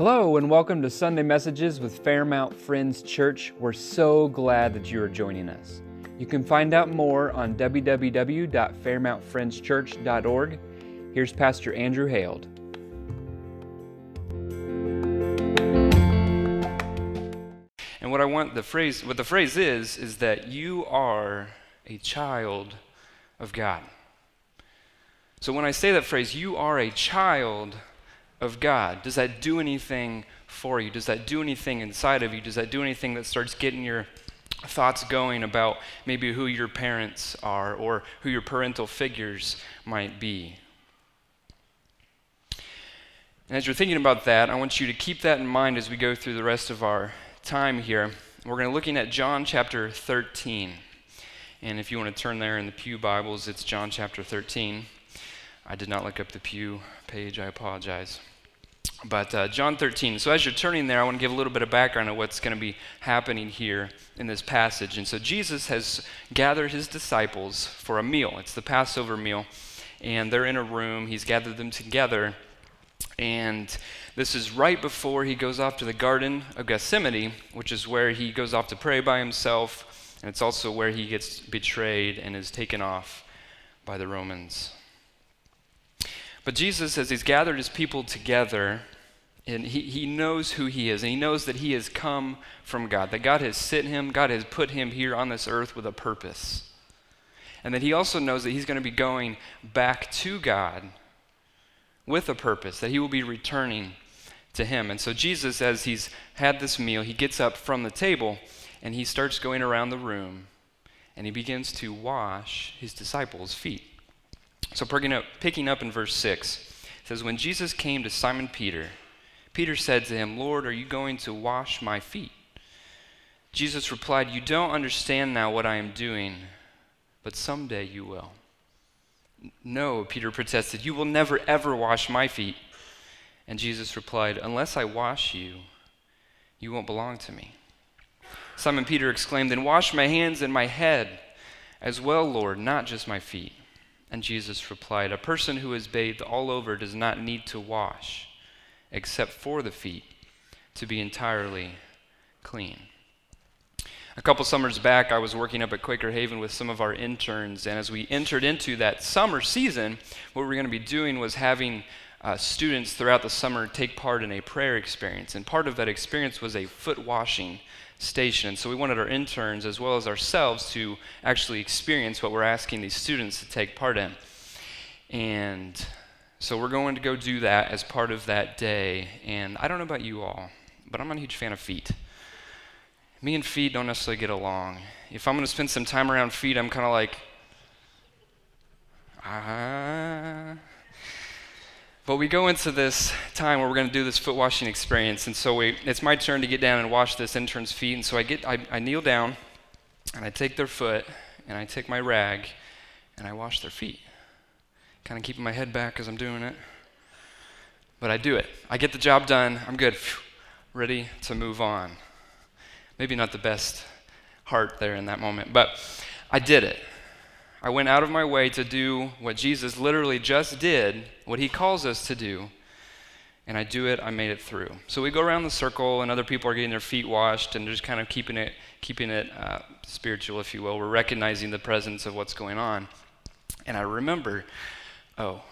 Hello, and welcome to Sunday Messages with Fairmount Friends Church. We're so glad that you are joining us. You can find out more on www.fairmountfriendschurch.org. Here's Pastor Andrew Haled. And what I want the phrase, what the phrase is, is that you are a child of God. So when I say that phrase, you are a child of God, does that do anything for you? Does that do anything inside of you? Does that do anything that starts getting your thoughts going about maybe who your parents are or who your parental figures might be? And as you're thinking about that, I want you to keep that in mind as we go through the rest of our time here. We're going to looking at John chapter 13. And if you want to turn there in the Pew Bibles, it's John chapter 13. I did not look up the Pew page, I apologize. But uh, John 13. So as you're turning there, I want to give a little bit of background on what's going to be happening here in this passage. And so Jesus has gathered his disciples for a meal. It's the Passover meal. And they're in a room. He's gathered them together. And this is right before he goes off to the Garden of Gethsemane, which is where he goes off to pray by himself. And it's also where he gets betrayed and is taken off by the Romans. But Jesus, as he's gathered his people together, and he, he knows who he is, and he knows that he has come from God, that God has sent him, God has put him here on this earth with a purpose. And that he also knows that he's going to be going back to God with a purpose, that he will be returning to him. And so Jesus, as he's had this meal, he gets up from the table and he starts going around the room and he begins to wash his disciples' feet. So, picking up, picking up in verse 6, it says, When Jesus came to Simon Peter, Peter said to him, Lord, are you going to wash my feet? Jesus replied, You don't understand now what I am doing, but someday you will. No, Peter protested, You will never ever wash my feet. And Jesus replied, Unless I wash you, you won't belong to me. Simon Peter exclaimed, Then wash my hands and my head as well, Lord, not just my feet. And Jesus replied, A person who is bathed all over does not need to wash except for the feet to be entirely clean. A couple summers back, I was working up at Quaker Haven with some of our interns, and as we entered into that summer season, what we were going to be doing was having uh, students throughout the summer take part in a prayer experience. And part of that experience was a foot washing station. And so we wanted our interns as well as ourselves to actually experience what we're asking these students to take part in. And so we're going to go do that as part of that day. And I don't know about you all, but I'm not a huge fan of feet. Me and feet don't necessarily get along. If I'm going to spend some time around feet, I'm kind of like, ah. But we go into this time where we're going to do this foot washing experience, and so we, it's my turn to get down and wash this intern's feet. And so I get, I, I kneel down, and I take their foot, and I take my rag, and I wash their feet, kind of keeping my head back as I'm doing it. But I do it. I get the job done. I'm good, ready to move on. Maybe not the best heart there in that moment, but I did it. I went out of my way to do what Jesus literally just did, what he calls us to do, and I do it, I made it through. So we go around the circle, and other people are getting their feet washed, and just kind of keeping it, keeping it uh, spiritual, if you will. We're recognizing the presence of what's going on. And I remember, oh,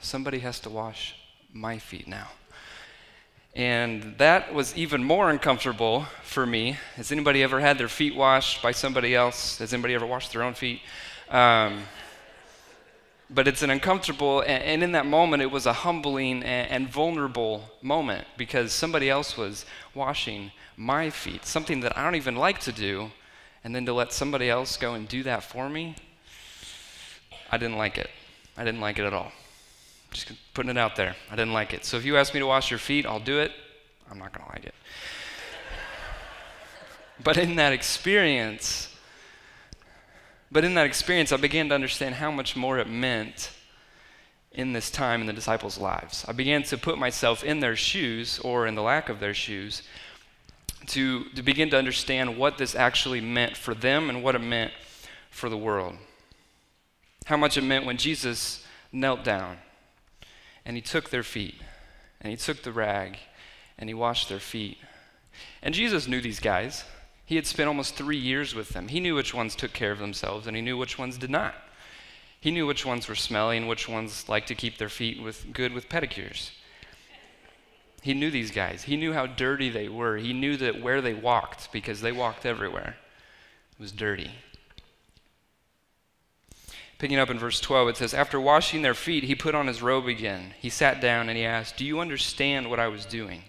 somebody has to wash my feet now. And that was even more uncomfortable for me. Has anybody ever had their feet washed by somebody else? Has anybody ever washed their own feet? Um, but it's an uncomfortable, and, and, in that moment, it was a humbling and, and, vulnerable moment because somebody else was washing my feet, something that I don't even like to do, and then to let somebody else go and do that for me, I didn't like it. I didn't like it at all. Just putting it out there. I didn't like it. So if you ask me to wash your feet, I'll do it. I'm not going to like it. but in that experience, but in that experience, I began to understand how much more it meant in this time in the disciples' lives. I began to put myself in their shoes, or in the lack of their shoes, to, to begin to understand what this actually meant for them and what it meant for the world. How much it meant when Jesus knelt down and he took their feet and he took the rag and he washed their feet. And Jesus knew these guys. He had spent almost three years with them. He knew which ones took care of themselves, and he knew which ones did not. He knew which ones were smelly and which ones liked to keep their feet with, good with pedicures. He knew these guys. He knew how dirty they were. He knew that where they walked, because they walked everywhere, was dirty. Picking up in verse 12, it says, After washing their feet, he put on his robe again. He sat down and he asked, Do you understand what I was doing?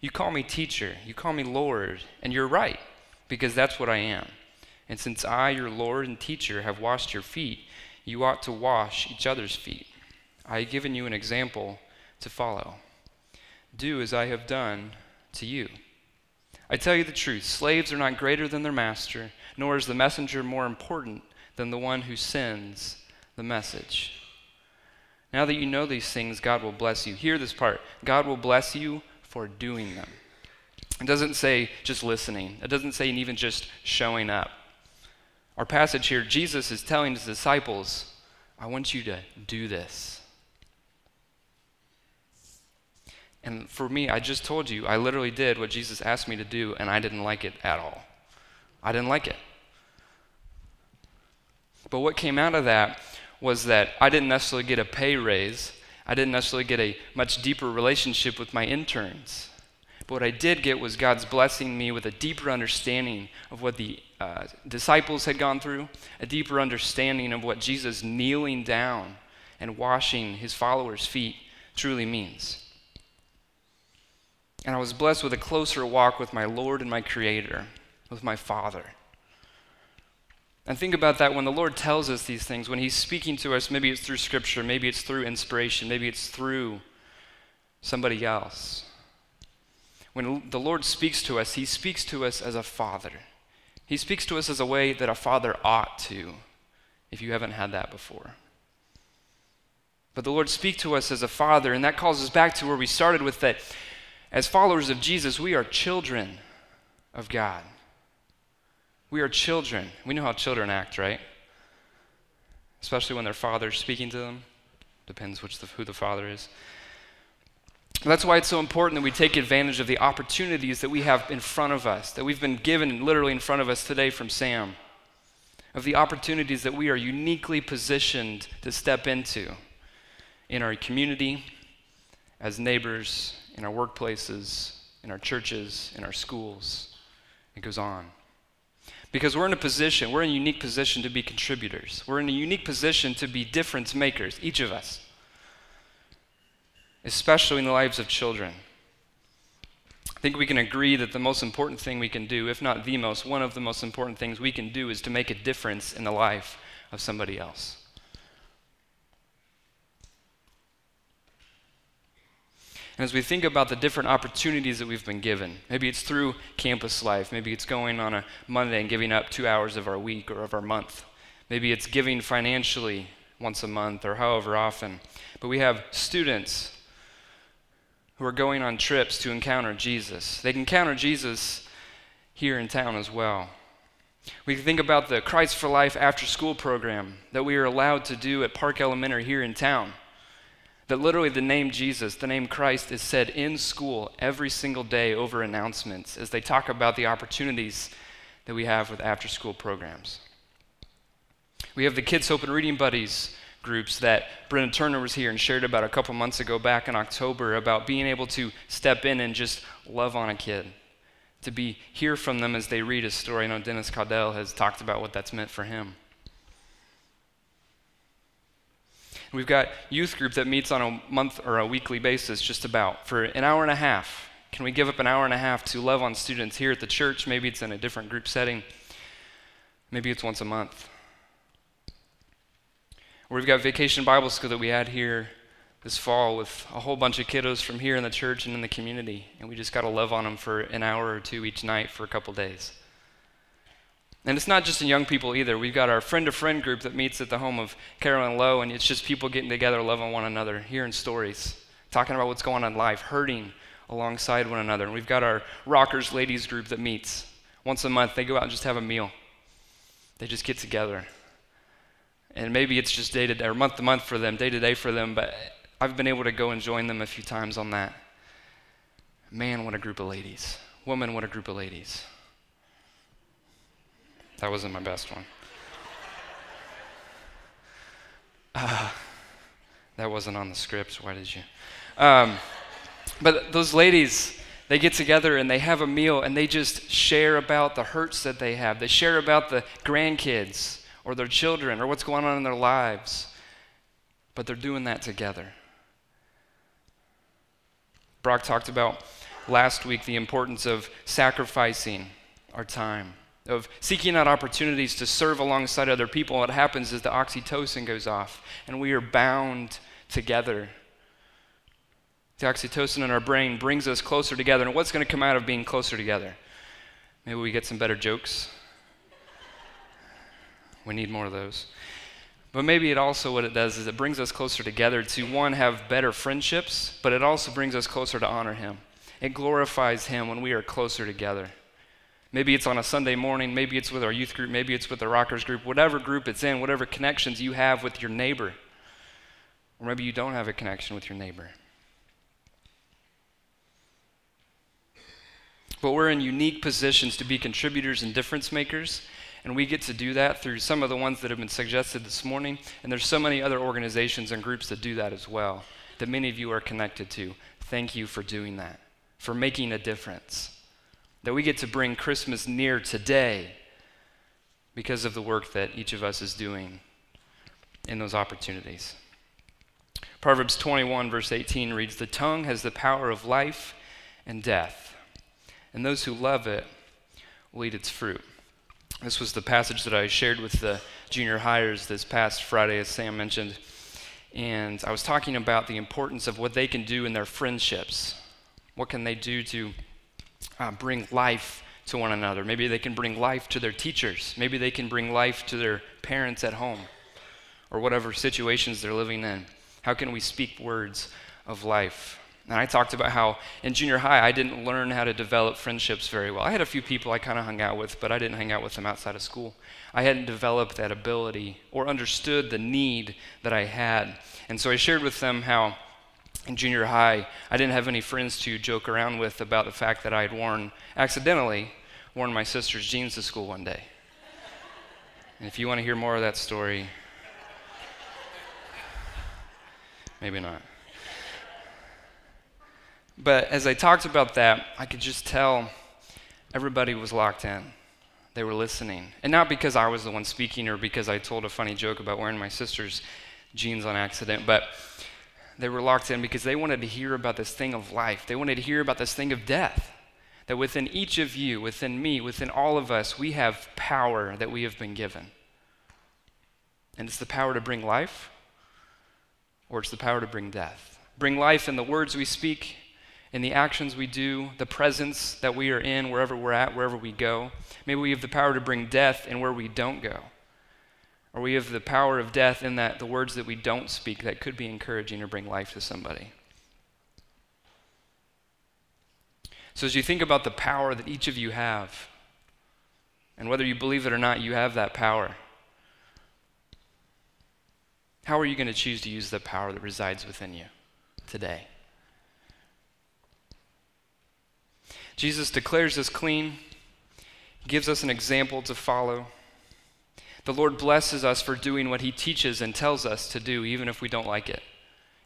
You call me teacher, you call me Lord, and you're right, because that's what I am. And since I, your Lord and teacher, have washed your feet, you ought to wash each other's feet. I have given you an example to follow. Do as I have done to you. I tell you the truth slaves are not greater than their master, nor is the messenger more important than the one who sends the message. Now that you know these things, God will bless you. Hear this part God will bless you for doing them. It doesn't say just listening, it doesn't say even just showing up. Our passage here, Jesus is telling his disciples, I want you to do this. And for me, I just told you, I literally did what Jesus asked me to do, and I didn't like it at all. I didn't like it. But what came out of that was that I didn't necessarily get a pay raise. I didn't necessarily get a much deeper relationship with my interns. But what I did get was God's blessing me with a deeper understanding of what the uh, disciples had gone through, a deeper understanding of what Jesus kneeling down and washing his followers' feet truly means. And I was blessed with a closer walk with my Lord and my Creator, with my Father. And think about that when the Lord tells us these things, when He's speaking to us, maybe it's through Scripture, maybe it's through inspiration, maybe it's through somebody else. When the Lord speaks to us, He speaks to us as a father. He speaks to us as a way that a father ought to, if you haven't had that before. But the Lord speaks to us as a father, and that calls us back to where we started with that. As followers of Jesus, we are children of God. We are children. We know how children act, right? Especially when their father's speaking to them. Depends which the, who the father is. That's why it's so important that we take advantage of the opportunities that we have in front of us, that we've been given literally in front of us today from Sam, of the opportunities that we are uniquely positioned to step into in our community, as neighbors, in our workplaces, in our churches, in our schools. It goes on. Because we're in a position, we're in a unique position to be contributors. We're in a unique position to be difference makers, each of us, especially in the lives of children. I think we can agree that the most important thing we can do, if not the most, one of the most important things we can do is to make a difference in the life of somebody else. And as we think about the different opportunities that we've been given, maybe it's through campus life, maybe it's going on a Monday and giving up two hours of our week or of our month, maybe it's giving financially once a month or however often. But we have students who are going on trips to encounter Jesus. They can encounter Jesus here in town as well. We can think about the Christ for Life after school program that we are allowed to do at Park Elementary here in town that literally the name Jesus, the name Christ, is said in school every single day over announcements as they talk about the opportunities that we have with after school programs. We have the Kids Hope and Reading Buddies groups that Brenda Turner was here and shared about a couple months ago back in October about being able to step in and just love on a kid. To be hear from them as they read a story. I know Dennis Caudell has talked about what that's meant for him. We've got youth group that meets on a month or a weekly basis, just about, for an hour and a half. Can we give up an hour and a half to love on students here at the church? Maybe it's in a different group setting. Maybe it's once a month. We've got Vacation Bible School that we had here this fall with a whole bunch of kiddos from here in the church and in the community. And we just got to love on them for an hour or two each night for a couple days. And it's not just in young people either. We've got our friend to friend group that meets at the home of Carolyn Lowe, and it's just people getting together, loving one another, hearing stories, talking about what's going on in life, hurting alongside one another. And we've got our Rockers Ladies group that meets once a month. They go out and just have a meal, they just get together. And maybe it's just day to day or month to month for them, day to day for them, but I've been able to go and join them a few times on that. Man, what a group of ladies. Woman, what a group of ladies. That wasn't my best one. Uh, that wasn't on the script. Why did you? Um, but those ladies, they get together and they have a meal and they just share about the hurts that they have. They share about the grandkids or their children or what's going on in their lives. But they're doing that together. Brock talked about last week the importance of sacrificing our time, of seeking out opportunities to serve alongside other people. What happens is the oxytocin goes off and we are bound together the oxytocin in our brain brings us closer together. And what's going to come out of being closer together? Maybe we get some better jokes. We need more of those. But maybe it also, what it does is it brings us closer together to one, have better friendships, but it also brings us closer to honor Him. It glorifies Him when we are closer together. Maybe it's on a Sunday morning, maybe it's with our youth group, maybe it's with the rockers group, whatever group it's in, whatever connections you have with your neighbor. Or maybe you don't have a connection with your neighbor. But we're in unique positions to be contributors and difference makers. And we get to do that through some of the ones that have been suggested this morning. And there's so many other organizations and groups that do that as well, that many of you are connected to. Thank you for doing that, for making a difference. That we get to bring Christmas near today because of the work that each of us is doing in those opportunities. Proverbs 21, verse 18 reads The tongue has the power of life and death and those who love it will eat its fruit. This was the passage that I shared with the junior hires this past Friday, as Sam mentioned. And I was talking about the importance of what they can do in their friendships. What can they do to uh, bring life to one another? Maybe they can bring life to their teachers. Maybe they can bring life to their parents at home or whatever situations they're living in. How can we speak words of life? And I talked about how in junior high I didn't learn how to develop friendships very well. I had a few people I kind of hung out with, but I didn't hang out with them outside of school. I hadn't developed that ability or understood the need that I had. And so I shared with them how in junior high I didn't have any friends to joke around with about the fact that I had worn, accidentally, worn my sister's jeans to school one day. And if you want to hear more of that story, maybe not. But as I talked about that, I could just tell everybody was locked in. They were listening. And not because I was the one speaking or because I told a funny joke about wearing my sister's jeans on accident, but they were locked in because they wanted to hear about this thing of life. They wanted to hear about this thing of death. That within each of you, within me, within all of us, we have power that we have been given. And it's the power to bring life, or it's the power to bring death. Bring life in the words we speak, in the actions we do, the presence that we are in wherever we're at, wherever we go. Maybe we have the power to bring death in where we don't go. Or we have the power of death in that the words that we don't speak that could be encouraging or bring life to somebody. So, as you think about the power that each of you have, and whether you believe it or not, you have that power. How are you going to choose to use the power that resides within you today? Jesus declares us clean, gives us an example to follow. The Lord blesses us for doing what He teaches and tells us to do, even if we don't like it.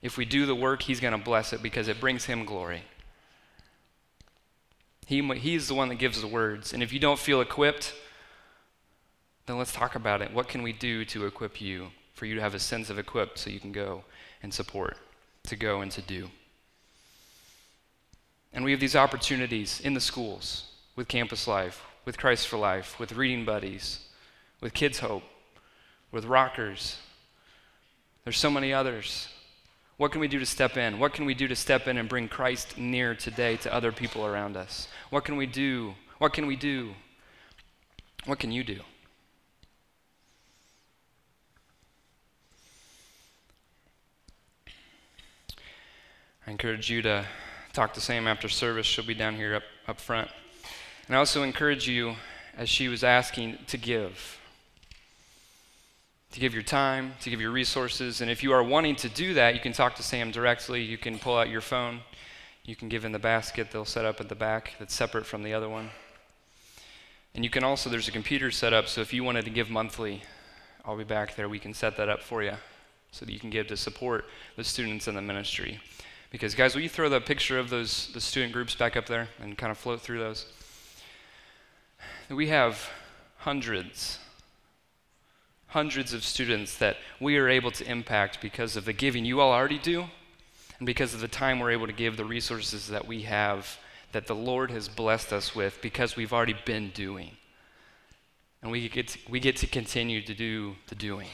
If we do the work, He's going to bless it because it brings Him glory. He, he's the one that gives the words. And if you don't feel equipped, then let's talk about it. What can we do to equip you, for you to have a sense of equipped so you can go and support, to go and to do? And we have these opportunities in the schools with Campus Life, with Christ for Life, with Reading Buddies, with Kids Hope, with Rockers. There's so many others. What can we do to step in? What can we do to step in and bring Christ near today to other people around us? What can we do? What can we do? What can you do? I encourage you to talk to Sam after service. She'll be down here up, up front. And I also encourage you, as she was asking, to give. To give your time, to give your resources. And if you are wanting to do that, you can talk to Sam directly. You can pull out your phone. You can give in the basket they'll set up at the back that's separate from the other one. And you can also, there's a computer set up, so if you wanted to give monthly, I'll be back there. We can set that up for you so that you can give to support the students in the ministry. Because, guys, will you throw the picture of those the student groups back up there and kind of float through those? We have hundreds, hundreds of students that we are able to impact because of the giving you all already do and because of the time we're able to give the resources that we have that the Lord has blessed us with because we've already been doing. And we get to, we get to continue to do the doing.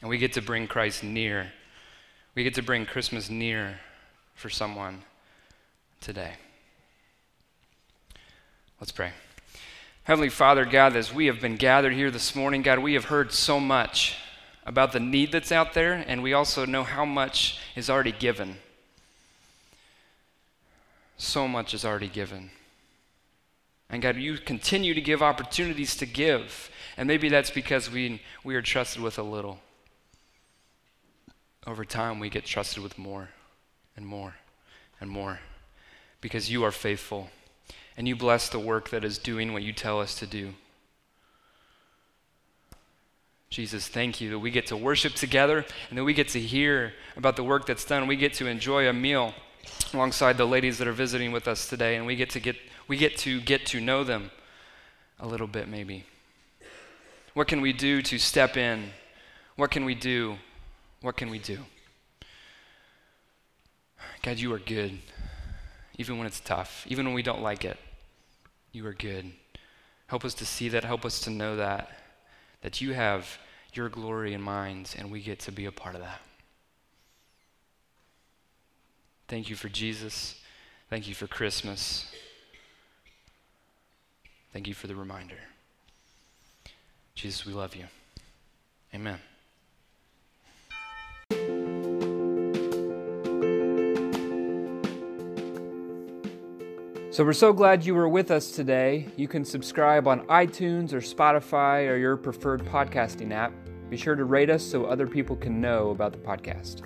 And we get to bring Christ near. We get to bring Christmas near for someone today. Let's pray. Heavenly Father, God, as we have been gathered here this morning, God, we have heard so much about the need that's out there, and we also know how much is already given. So much is already given. And God, you continue to give opportunities to give. And maybe that's because we, we are trusted with a little. Over time, we get trusted with more and more and more because you are faithful and you bless the work that is doing what you tell us to do. Jesus, thank you that we get to worship together and that we get to hear about the work that's done. We get to enjoy a meal alongside the ladies that are visiting with us today, and we get to get we get to get to know them a little bit maybe. What can we do to step in? What can we do? What can we do? God, you are good. Even when it's tough, even when we don't like it, you are good. Help us to see that, help us to know that, that you have your glory in mind, and we get to be a part of that. Thank you for Jesus. Thank you for Christmas. Thank you for the reminder. Jesus, we love you. Amen. So we're so glad you were with us today. You can subscribe on iTunes or Spotify or your preferred podcasting app. Be sure to rate us so other people can know about the podcast.